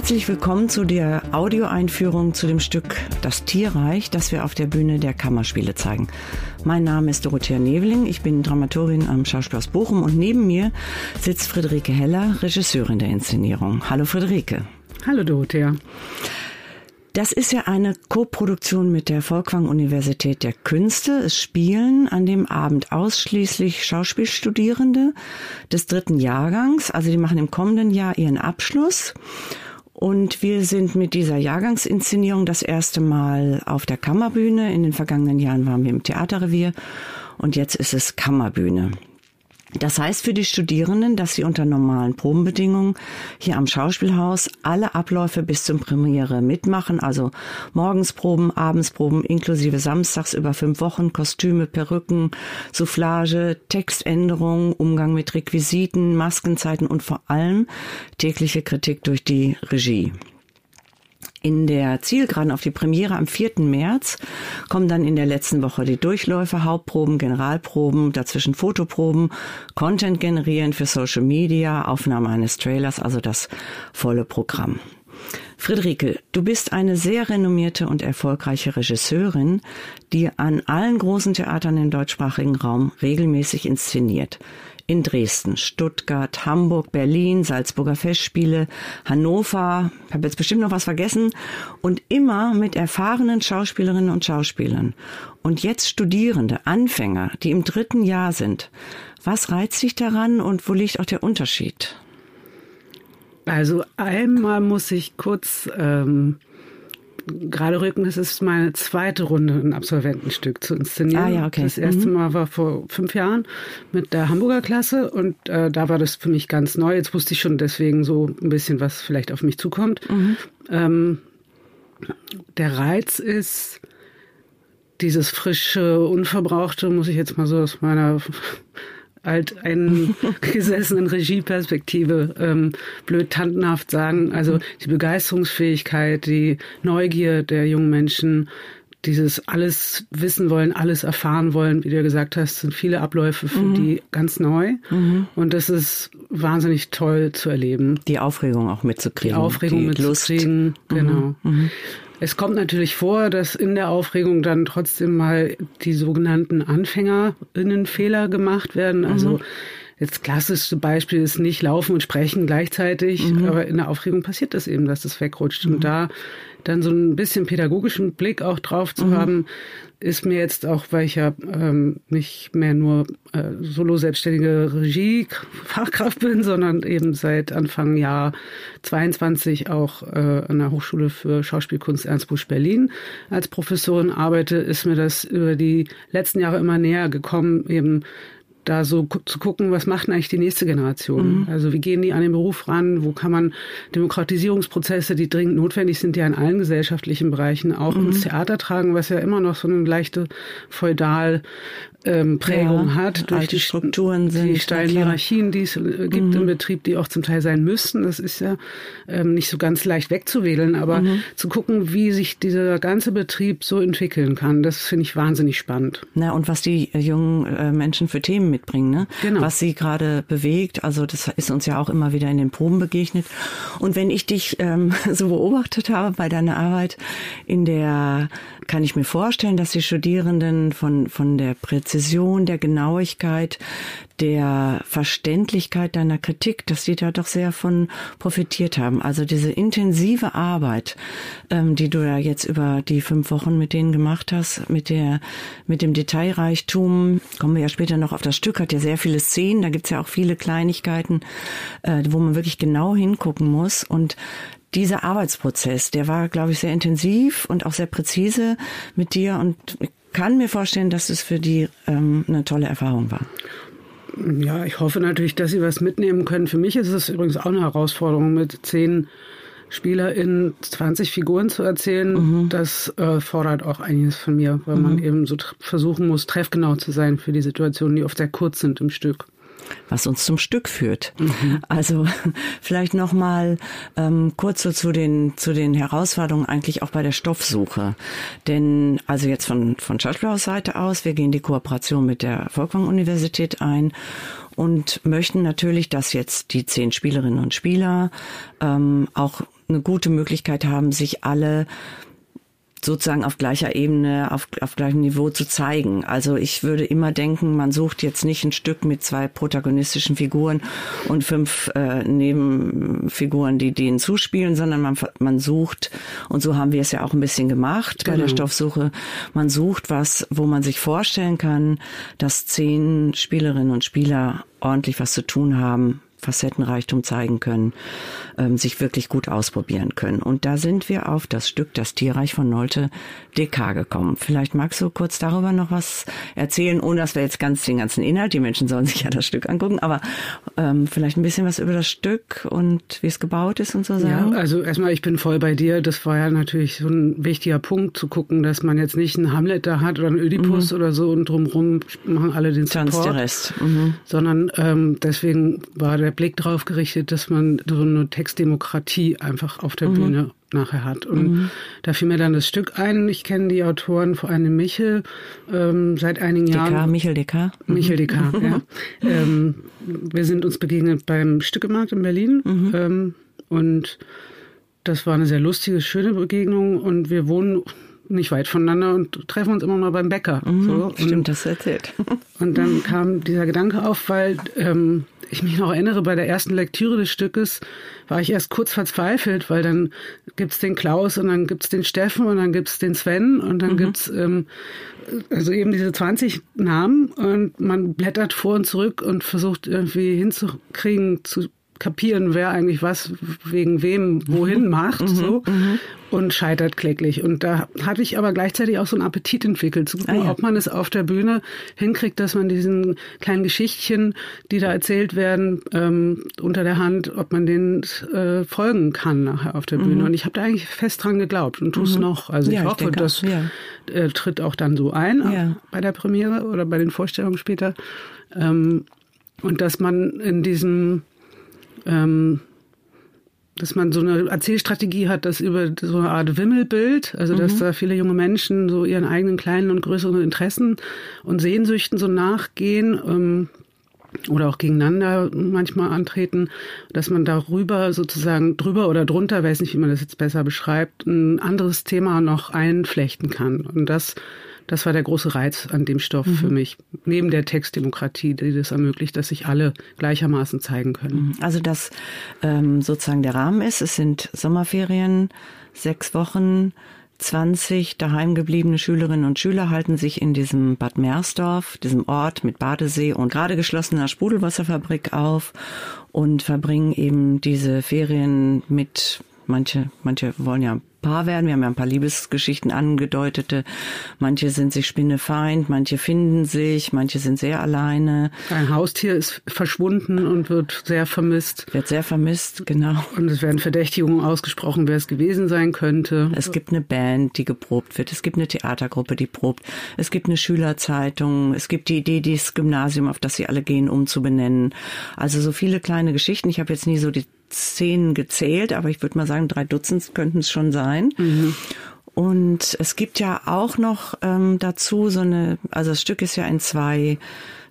Herzlich willkommen zu der Audioeinführung zu dem Stück Das Tierreich, das wir auf der Bühne der Kammerspiele zeigen. Mein Name ist Dorothea Neveling, ich bin Dramaturgin am Schauspielhaus Bochum und neben mir sitzt Friederike Heller, Regisseurin der Inszenierung. Hallo Friederike. Hallo Dorothea. Das ist ja eine Koproduktion mit der Folkwang Universität der Künste. Es spielen an dem Abend ausschließlich Schauspielstudierende des dritten Jahrgangs. Also die machen im kommenden Jahr ihren Abschluss. Und wir sind mit dieser Jahrgangsinszenierung das erste Mal auf der Kammerbühne. In den vergangenen Jahren waren wir im Theaterrevier und jetzt ist es Kammerbühne. Das heißt für die Studierenden, dass sie unter normalen Probenbedingungen hier am Schauspielhaus alle Abläufe bis zum Premiere mitmachen, also Morgensproben, Abendsproben inklusive Samstags über fünf Wochen, Kostüme, Perücken, Soufflage, Textänderungen, Umgang mit Requisiten, Maskenzeiten und vor allem tägliche Kritik durch die Regie. In der Zielgeraden auf die Premiere am 4. März kommen dann in der letzten Woche die Durchläufe, Hauptproben, Generalproben, dazwischen Fotoproben, Content generieren für Social Media, Aufnahme eines Trailers, also das volle Programm. Friederike, du bist eine sehr renommierte und erfolgreiche Regisseurin, die an allen großen Theatern im deutschsprachigen Raum regelmäßig inszeniert in Dresden, Stuttgart, Hamburg, Berlin, Salzburger Festspiele, Hannover, ich habe jetzt bestimmt noch was vergessen, und immer mit erfahrenen Schauspielerinnen und Schauspielern. Und jetzt Studierende, Anfänger, die im dritten Jahr sind. Was reizt dich daran und wo liegt auch der Unterschied? Also einmal muss ich kurz ähm, gerade rücken, das ist meine zweite Runde, ein Absolventenstück zu inszenieren. Ah, ja, okay. Das erste mhm. Mal war vor fünf Jahren mit der Hamburger Klasse und äh, da war das für mich ganz neu. Jetzt wusste ich schon deswegen so ein bisschen, was vielleicht auf mich zukommt. Mhm. Ähm, der Reiz ist dieses frische, unverbrauchte, muss ich jetzt mal so aus meiner alt eingesessenen Regieperspektive ähm, blöd tantenhaft sagen. Also die Begeisterungsfähigkeit, die Neugier der jungen Menschen, dieses alles wissen wollen, alles erfahren wollen, wie du ja gesagt hast, sind viele Abläufe für mhm. die ganz neu. Mhm. Und das ist wahnsinnig toll zu erleben. Die Aufregung auch mitzukriegen. Die Aufregung die mitzukriegen, Lust. genau. Mhm. Es kommt natürlich vor, dass in der Aufregung dann trotzdem mal die sogenannten AnfängerInnen-Fehler gemacht werden. Also mhm. Jetzt klassischste Beispiel ist nicht laufen und sprechen gleichzeitig, mhm. aber in der Aufregung passiert das eben, dass das wegrutscht. Mhm. Und da dann so ein bisschen pädagogischen Blick auch drauf zu mhm. haben, ist mir jetzt auch, weil ich ja ähm, nicht mehr nur äh, solo selbstständige Regie-Fachkraft bin, sondern eben seit Anfang Jahr 22 auch äh, an der Hochschule für Schauspielkunst Ernst Busch Berlin als Professorin arbeite, ist mir das über die letzten Jahre immer näher gekommen, eben da so zu gucken, was macht eigentlich die nächste Generation? Mhm. Also wie gehen die an den Beruf ran? Wo kann man Demokratisierungsprozesse, die dringend notwendig sind, ja in allen gesellschaftlichen Bereichen auch mhm. ins Theater tragen, was ja immer noch so eine leichte feudal ähm, Prägung ja, hat durch die Strukturen sind, die steilen Hierarchien, die es äh, gibt mhm. im Betrieb, die auch zum Teil sein müssten. Das ist ja ähm, nicht so ganz leicht wegzuwählen, aber mhm. zu gucken, wie sich dieser ganze Betrieb so entwickeln kann, das finde ich wahnsinnig spannend. Na und was die äh, jungen äh, Menschen für Themen mitbringen, ne? Genau. Was sie gerade bewegt. Also das ist uns ja auch immer wieder in den Proben begegnet. Und wenn ich dich ähm, so beobachtet habe bei deiner Arbeit in der kann ich mir vorstellen, dass die Studierenden von, von der Präzision, der Genauigkeit, der Verständlichkeit deiner Kritik, dass die da doch sehr von profitiert haben. Also diese intensive Arbeit, ähm, die du ja jetzt über die fünf Wochen mit denen gemacht hast, mit der, mit dem Detailreichtum, kommen wir ja später noch auf das Stück, hat ja sehr viele Szenen, da gibt's ja auch viele Kleinigkeiten, äh, wo man wirklich genau hingucken muss. Und dieser Arbeitsprozess, der war, glaube ich, sehr intensiv und auch sehr präzise mit dir und kann mir vorstellen, dass es für die ähm, eine tolle Erfahrung war. Ja, ich hoffe natürlich, dass Sie was mitnehmen können. Für mich ist es übrigens auch eine Herausforderung, mit zehn SpielerInnen 20 Figuren zu erzählen. Mhm. Das äh, fordert auch einiges von mir, weil mhm. man eben so versuchen muss, treffgenau zu sein für die Situationen, die oft sehr kurz sind im Stück was uns zum Stück führt. Mhm. Also vielleicht noch mal ähm, kurz so zu den zu den Herausforderungen eigentlich auch bei der Stoffsuche, denn also jetzt von von Schauspielhausseite aus, wir gehen die Kooperation mit der Volkwang Universität ein und möchten natürlich, dass jetzt die zehn Spielerinnen und Spieler ähm, auch eine gute Möglichkeit haben, sich alle sozusagen auf gleicher Ebene, auf, auf gleichem Niveau zu zeigen. Also ich würde immer denken, man sucht jetzt nicht ein Stück mit zwei protagonistischen Figuren und fünf äh, Nebenfiguren, die denen zuspielen, sondern man, man sucht, und so haben wir es ja auch ein bisschen gemacht genau. bei der genau. Stoffsuche, man sucht was, wo man sich vorstellen kann, dass zehn Spielerinnen und Spieler ordentlich was zu tun haben Facettenreichtum zeigen können, ähm, sich wirklich gut ausprobieren können. Und da sind wir auf das Stück Das Tierreich von Nolte DK gekommen. Vielleicht magst du kurz darüber noch was erzählen, ohne dass wir jetzt ganz den ganzen Inhalt, die Menschen sollen sich ja das Stück angucken, aber ähm, vielleicht ein bisschen was über das Stück und wie es gebaut ist und so sagen. Ja, also erstmal, ich bin voll bei dir. Das war ja natürlich so ein wichtiger Punkt zu gucken, dass man jetzt nicht einen Hamlet da hat oder einen Ödipus mhm. oder so und drumherum machen alle den Support. Tanzt der Rest. Mhm. Sondern ähm, deswegen war der Blick darauf gerichtet, dass man so eine Textdemokratie einfach auf der mhm. Bühne nachher hat. Und mhm. da fiel mir dann das Stück ein. Ich kenne die Autoren, vor allem Michel, ähm, seit einigen Jahren. DK, Michel DK. Michel DK, mhm. ja. Ähm, wir sind uns begegnet beim Stückemarkt in Berlin. Mhm. Ähm, und das war eine sehr lustige, schöne Begegnung. Und wir wohnen nicht weit voneinander und treffen uns immer mal beim Bäcker. Mhm, so. Stimmt, das erzählt. Und dann kam dieser Gedanke auf, weil ähm, ich mich noch erinnere, bei der ersten Lektüre des Stückes war ich erst kurz verzweifelt, weil dann gibt's den Klaus und dann gibt's den Steffen und dann gibt's den Sven und dann mhm. gibt's ähm, also eben diese 20 Namen und man blättert vor und zurück und versucht irgendwie hinzukriegen, zu kapieren, wer eigentlich was wegen wem wohin mhm. macht, mhm, so mhm. und scheitert kläglich. Und da hatte ich aber gleichzeitig auch so einen Appetit entwickelt, zu gucken, ah, ja. ob man es auf der Bühne hinkriegt, dass man diesen kleinen Geschichtchen, die da erzählt werden, ähm, unter der Hand, ob man denen äh, folgen kann nachher auf der Bühne. Mhm. Und ich habe da eigentlich fest dran geglaubt und tue es mhm. noch. Also ja, ich hoffe, ich das ja. äh, tritt auch dann so ein ja. bei der Premiere oder bei den Vorstellungen später. Ähm, und dass man in diesem ähm, dass man so eine Erzählstrategie hat, dass über so eine Art Wimmelbild, also dass mhm. da viele junge Menschen so ihren eigenen kleinen und größeren Interessen und Sehnsüchten so nachgehen ähm, oder auch gegeneinander manchmal antreten, dass man darüber sozusagen drüber oder drunter, weiß nicht, wie man das jetzt besser beschreibt, ein anderes Thema noch einflechten kann. Und das das war der große Reiz an dem Stoff mhm. für mich. Neben der Textdemokratie, die das ermöglicht, dass sich alle gleichermaßen zeigen können. Mhm. Also dass ähm, sozusagen der Rahmen ist, es sind Sommerferien, sechs Wochen, 20 daheimgebliebene Schülerinnen und Schüler halten sich in diesem Bad Meersdorf, diesem Ort mit Badesee und gerade geschlossener Sprudelwasserfabrik auf und verbringen eben diese Ferien mit manche, manche wollen ja Paar werden. Wir haben ja ein paar Liebesgeschichten angedeutete. Manche sind sich spinnefeind, manche finden sich, manche sind sehr alleine. Ein Haustier ist verschwunden und wird sehr vermisst. Wird sehr vermisst, genau. Und es werden Verdächtigungen ausgesprochen, wer es gewesen sein könnte. Es gibt eine Band, die geprobt wird. Es gibt eine Theatergruppe, die probt. Es gibt eine Schülerzeitung. Es gibt die Idee, dieses Gymnasium, auf das sie alle gehen, umzubenennen. Also so viele kleine Geschichten. Ich habe jetzt nie so die Szenen gezählt, aber ich würde mal sagen, drei Dutzend könnten es schon sein. Mhm. Und es gibt ja auch noch ähm, dazu so eine, also das Stück ist ja in zwei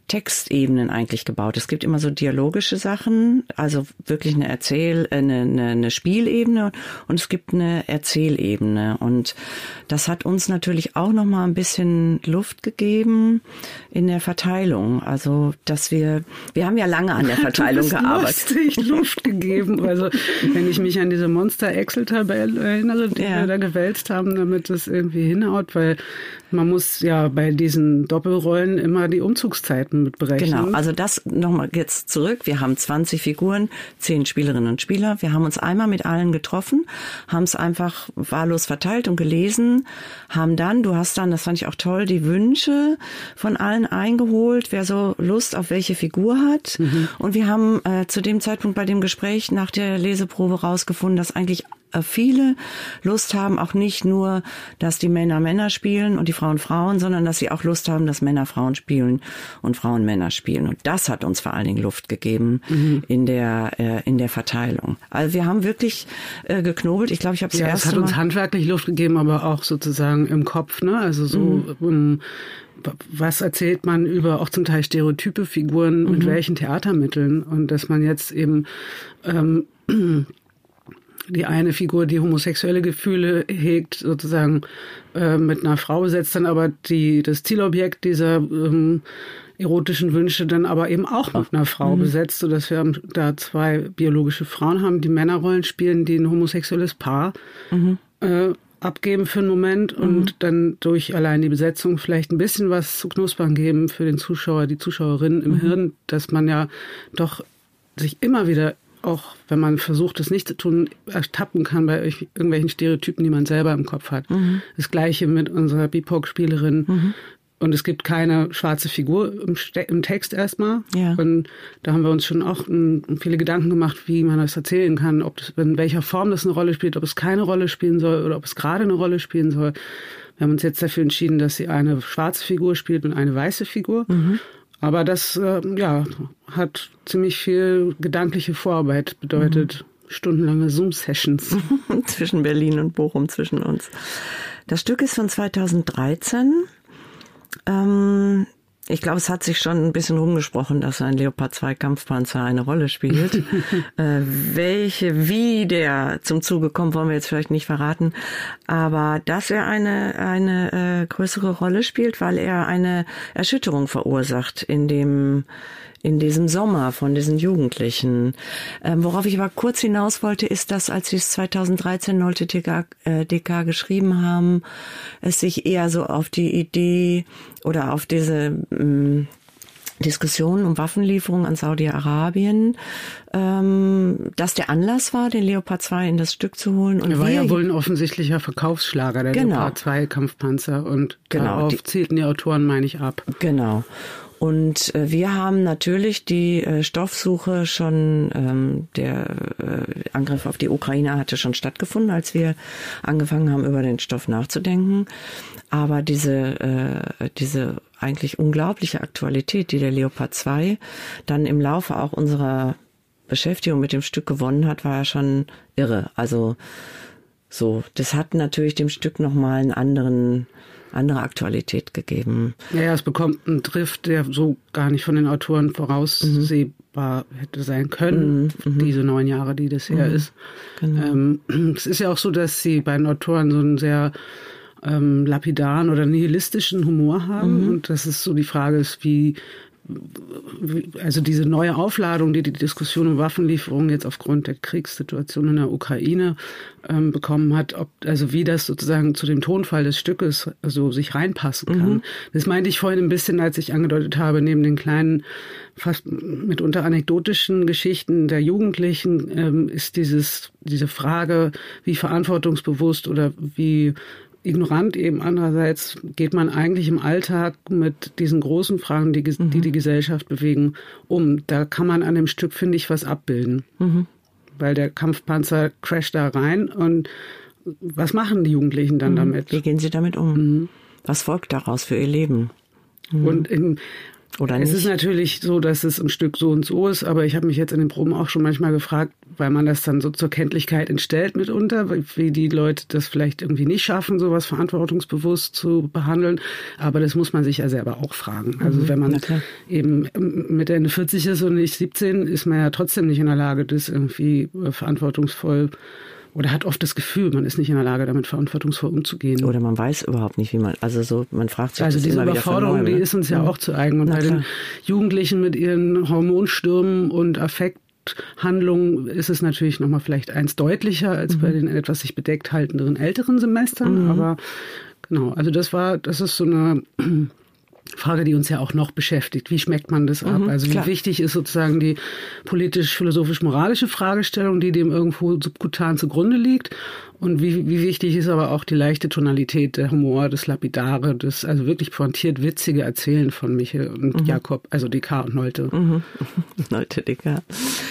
Textebenen eigentlich gebaut. Es gibt immer so dialogische Sachen, also wirklich eine Erzähl, äh, eine, eine, eine Spielebene und es gibt eine Erzählebene und das hat uns natürlich auch noch mal ein bisschen Luft gegeben in der Verteilung. Also, dass wir wir haben ja lange an der Verteilung das gearbeitet. Lustig, Luft gegeben. Also, wenn ich mich an diese Monster Excel Tabelle erinnere, die ja. wir da gewälzt haben, damit das irgendwie hinhaut, weil man muss ja bei diesen Doppelrollen immer die Umzugszeiten mit berechnen. Genau, also das nochmal jetzt zurück. Wir haben 20 Figuren, 10 Spielerinnen und Spieler. Wir haben uns einmal mit allen getroffen, haben es einfach wahllos verteilt und gelesen, haben dann, du hast dann, das fand ich auch toll, die Wünsche von allen eingeholt, wer so Lust auf welche Figur hat. Mhm. Und wir haben äh, zu dem Zeitpunkt bei dem Gespräch nach der Leseprobe rausgefunden, dass eigentlich viele Lust haben, auch nicht nur, dass die Männer Männer spielen und die Frauen Frauen, sondern dass sie auch Lust haben, dass Männer Frauen spielen und Frauen Männer spielen. Und das hat uns vor allen Dingen Luft gegeben mhm. in der äh, in der Verteilung. Also wir haben wirklich äh, geknobelt. Ich glaube, ich habe es ja, erst es hat uns handwerklich Luft gegeben, aber auch sozusagen im Kopf. Ne? Also so mhm. um, was erzählt man über auch zum Teil stereotype Figuren mit mhm. welchen Theatermitteln und dass man jetzt eben ähm, die eine Figur, die homosexuelle Gefühle hegt, sozusagen äh, mit einer Frau besetzt, dann aber die das Zielobjekt dieser ähm, erotischen Wünsche dann aber eben auch mit einer Frau mhm. besetzt, sodass wir da zwei biologische Frauen haben, die Männerrollen spielen, die ein homosexuelles Paar mhm. äh, abgeben für einen Moment und mhm. dann durch allein die Besetzung vielleicht ein bisschen was zu knuspern geben für den Zuschauer, die Zuschauerin im mhm. Hirn, dass man ja doch sich immer wieder auch wenn man versucht, es nicht zu tun, ertappen kann bei irgendwelchen Stereotypen, die man selber im Kopf hat. Mhm. Das gleiche mit unserer BIPOC-Spielerin. Mhm. Und es gibt keine schwarze Figur im, im Text erstmal. Ja. Und da haben wir uns schon auch m, viele Gedanken gemacht, wie man das erzählen kann, ob das, in welcher Form das eine Rolle spielt, ob es keine Rolle spielen soll oder ob es gerade eine Rolle spielen soll. Wir haben uns jetzt dafür entschieden, dass sie eine schwarze Figur spielt und eine weiße Figur. Mhm. Aber das äh, ja, hat ziemlich viel gedankliche Vorarbeit bedeutet. Mhm. Stundenlange Zoom-Sessions. zwischen Berlin und Bochum, zwischen uns. Das Stück ist von 2013. Ähm, ich glaube, es hat sich schon ein bisschen rumgesprochen, dass ein Leopard 2 Kampfpanzer eine Rolle spielt. äh, welche, wie der zum Zuge kommt, wollen wir jetzt vielleicht nicht verraten. Aber dass er eine, eine äh, größere Rolle spielt, weil er eine Erschütterung verursacht in dem, in diesem Sommer von diesen Jugendlichen. Ähm, worauf ich aber kurz hinaus wollte, ist, dass als sie es 2013 Nolte DK, äh, DK geschrieben haben, es sich eher so auf die Idee oder auf diese ähm, Diskussionen um Waffenlieferungen an Saudi-Arabien, ähm, dass der Anlass war, den Leopard 2 in das Stück zu holen. Und er war ja wohl ein offensichtlicher Verkaufsschlager, der genau. Leopard 2 Kampfpanzer. Und genau. darauf zielten die Autoren, meine ich, ab. Genau. Und äh, wir haben natürlich die äh, Stoffsuche schon, ähm, der äh, Angriff auf die Ukraine hatte schon stattgefunden, als wir angefangen haben, über den Stoff nachzudenken. Aber diese, äh, diese eigentlich unglaubliche Aktualität, die der Leopard 2 dann im Laufe auch unserer Beschäftigung mit dem Stück gewonnen hat, war ja schon irre. Also so, das hat natürlich dem Stück nochmal einen anderen andere Aktualität gegeben. Ja, ja, es bekommt einen Drift, der so gar nicht von den Autoren voraussehbar mhm. hätte sein können, mhm. mhm. diese neun Jahre, die das her mhm. ist. Genau. Ähm, es ist ja auch so, dass die beiden Autoren so einen sehr ähm, lapidaren oder nihilistischen Humor haben. Mhm. Und das ist so die Frage ist, wie also diese neue Aufladung, die die Diskussion um Waffenlieferungen jetzt aufgrund der Kriegssituation in der Ukraine ähm, bekommen hat, ob also wie das sozusagen zu dem Tonfall des Stückes also sich reinpassen kann. Mhm. Das meinte ich vorhin ein bisschen, als ich angedeutet habe, neben den kleinen, fast mitunter anekdotischen Geschichten der Jugendlichen ähm, ist dieses diese Frage, wie verantwortungsbewusst oder wie ignorant eben. Andererseits geht man eigentlich im Alltag mit diesen großen Fragen, die die, mhm. die Gesellschaft bewegen, um. Da kann man an dem Stück, finde ich, was abbilden. Mhm. Weil der Kampfpanzer crasht da rein und was machen die Jugendlichen dann mhm. damit? Wie gehen sie damit um? Mhm. Was folgt daraus für ihr Leben? Mhm. Und in, oder nicht? Es ist natürlich so, dass es ein Stück so und so ist, aber ich habe mich jetzt in den Proben auch schon manchmal gefragt, weil man das dann so zur Kenntlichkeit entstellt mitunter, wie die Leute das vielleicht irgendwie nicht schaffen, sowas verantwortungsbewusst zu behandeln. Aber das muss man sich ja selber auch fragen. Also mhm, wenn man eben mit Ende 40 ist und nicht 17, ist man ja trotzdem nicht in der Lage, das irgendwie äh, verantwortungsvoll oder hat oft das Gefühl, man ist nicht in der Lage, damit verantwortungsvoll umzugehen. Oder man weiß überhaupt nicht, wie man, also so, man fragt sich Also diese Überforderung, die ist uns ja, ja mhm. auch zu eigen. Und Na bei klar. den Jugendlichen mit ihren Hormonstürmen und Affekthandlungen ist es natürlich nochmal vielleicht eins deutlicher als mhm. bei den etwas sich bedeckt haltenderen älteren Semestern. Mhm. Aber genau, also das war, das ist so eine Frage, die uns ja auch noch beschäftigt. Wie schmeckt man das ab? Mhm, also wie wichtig ist sozusagen die politisch-philosophisch-moralische Fragestellung, die dem irgendwo subkutan zugrunde liegt? Und wie, wie wichtig ist aber auch die leichte Tonalität, der Humor, das Lapidare, das also wirklich pointiert witzige Erzählen von Michel und mhm. Jakob, also Descartes und Nolte. Mhm. Nolte Descartes.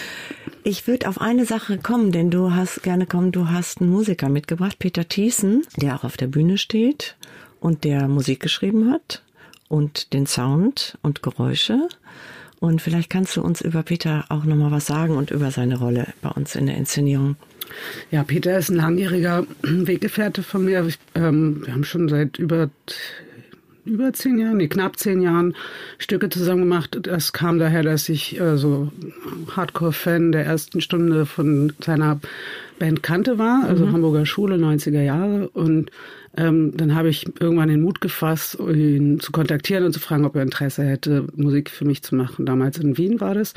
Ich würde auf eine Sache kommen, denn du hast gerne kommen, du hast einen Musiker mitgebracht, Peter Thiessen, der auch auf der Bühne steht und der Musik geschrieben hat und den Sound und Geräusche. Und vielleicht kannst du uns über Peter auch nochmal was sagen und über seine Rolle bei uns in der Inszenierung. Ja, Peter ist ein langjähriger Weggefährte von mir. Ich, ähm, wir haben schon seit über über zehn Jahren, nee, knapp zehn Jahren Stücke zusammen gemacht. Das kam daher, dass ich äh, so Hardcore-Fan der ersten Stunde von seiner Band kannte war, also mhm. Hamburger Schule, 90er Jahre. Und ähm, dann habe ich irgendwann den Mut gefasst, ihn zu kontaktieren und zu fragen, ob er Interesse hätte, Musik für mich zu machen. Damals in Wien war das.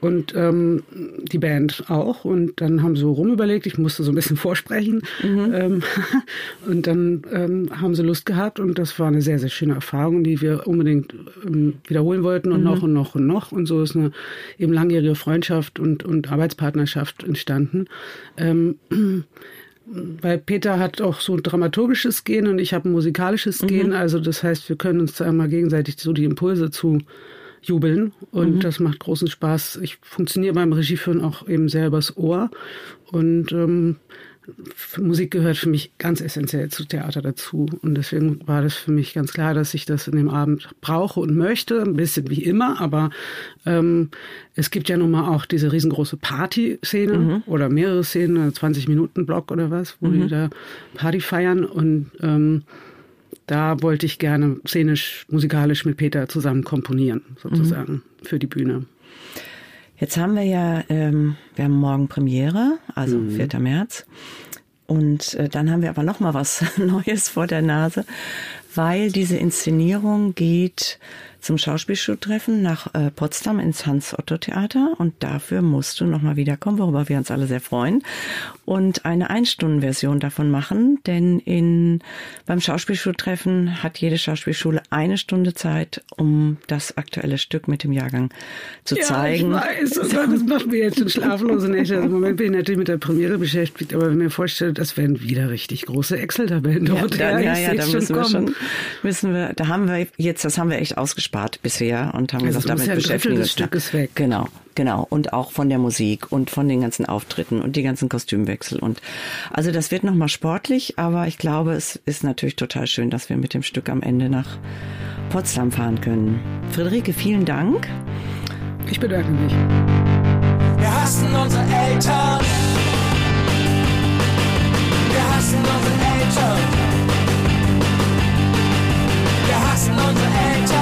Und ähm, die Band auch. Und dann haben sie so rumüberlegt, ich musste so ein bisschen vorsprechen. Mhm. Ähm, und dann ähm, haben sie Lust gehabt und das war eine sehr, sehr schöne Erfahrung, die wir unbedingt ähm, wiederholen wollten und mhm. noch und noch und noch. Und so ist eine eben langjährige Freundschaft und, und Arbeitspartnerschaft entstanden. Weil Peter hat auch so ein dramaturgisches Gen und ich habe ein musikalisches mhm. Gen. Also das heißt, wir können uns da einmal gegenseitig so die Impulse zu jubeln und mhm. das macht großen Spaß. Ich funktioniere beim Regieführen auch eben sehr übers Ohr und ähm, Musik gehört für mich ganz essentiell zu Theater dazu. Und deswegen war das für mich ganz klar, dass ich das in dem Abend brauche und möchte. Ein bisschen wie immer, aber ähm, es gibt ja nun mal auch diese riesengroße Party-Szene mhm. oder mehrere Szenen, 20-Minuten-Block oder was, wo mhm. die da Party feiern. Und ähm, da wollte ich gerne szenisch, musikalisch mit Peter zusammen komponieren, sozusagen, mhm. für die Bühne. Jetzt haben wir ja, ähm, wir haben morgen Premiere, also mhm. 4. März. Und äh, dann haben wir aber noch mal was Neues vor der Nase, weil diese Inszenierung geht zum Schauspielschultreffen nach äh, Potsdam ins Hans-Otto-Theater und dafür musst du nochmal wiederkommen, worüber wir uns alle sehr freuen und eine Einstundenversion davon machen, denn in, beim Schauspielschultreffen hat jede Schauspielschule eine Stunde Zeit, um das aktuelle Stück mit dem Jahrgang zu ja, zeigen. Ich weiß, oh Gott, das macht mir jetzt schon schlaflose Nächte. Also Im Moment bin ich natürlich mit der Premiere beschäftigt, aber wenn ich mir vorstelle, das werden wieder richtig große Excel-Tabellen dort. Ja, da, ja, ja, da müssen wir schon, müssen wir, da haben wir jetzt, das haben wir echt ausgesprochen gespart bisher und haben also gesagt, damit ja beschäftigen wir uns. Stück weg. Genau, genau. Und auch von der Musik und von den ganzen Auftritten und die ganzen Kostümwechsel. Und also das wird nochmal sportlich, aber ich glaube, es ist natürlich total schön, dass wir mit dem Stück am Ende nach Potsdam fahren können. Friederike, vielen Dank. Ich bedanke mich. Wir hassen unsere Eltern. Wir hassen unsere Eltern. Wir hassen unsere Eltern.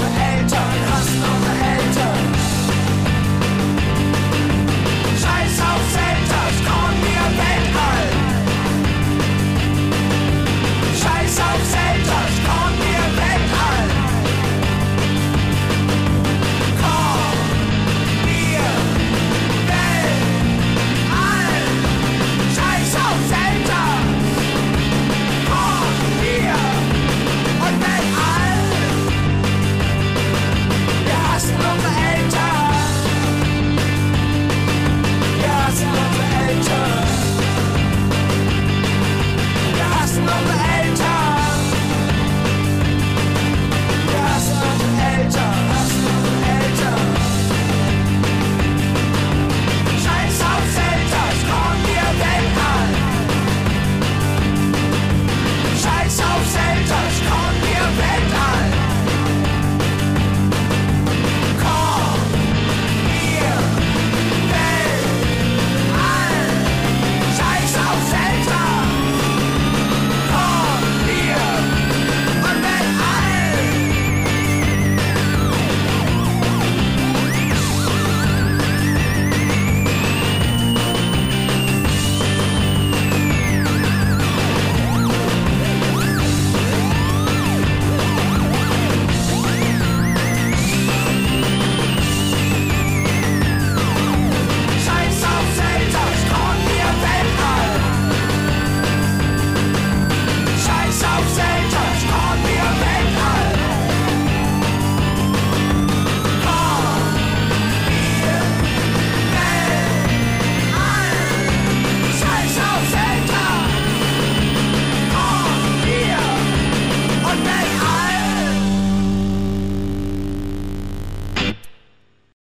unsere Eltern, Hass auf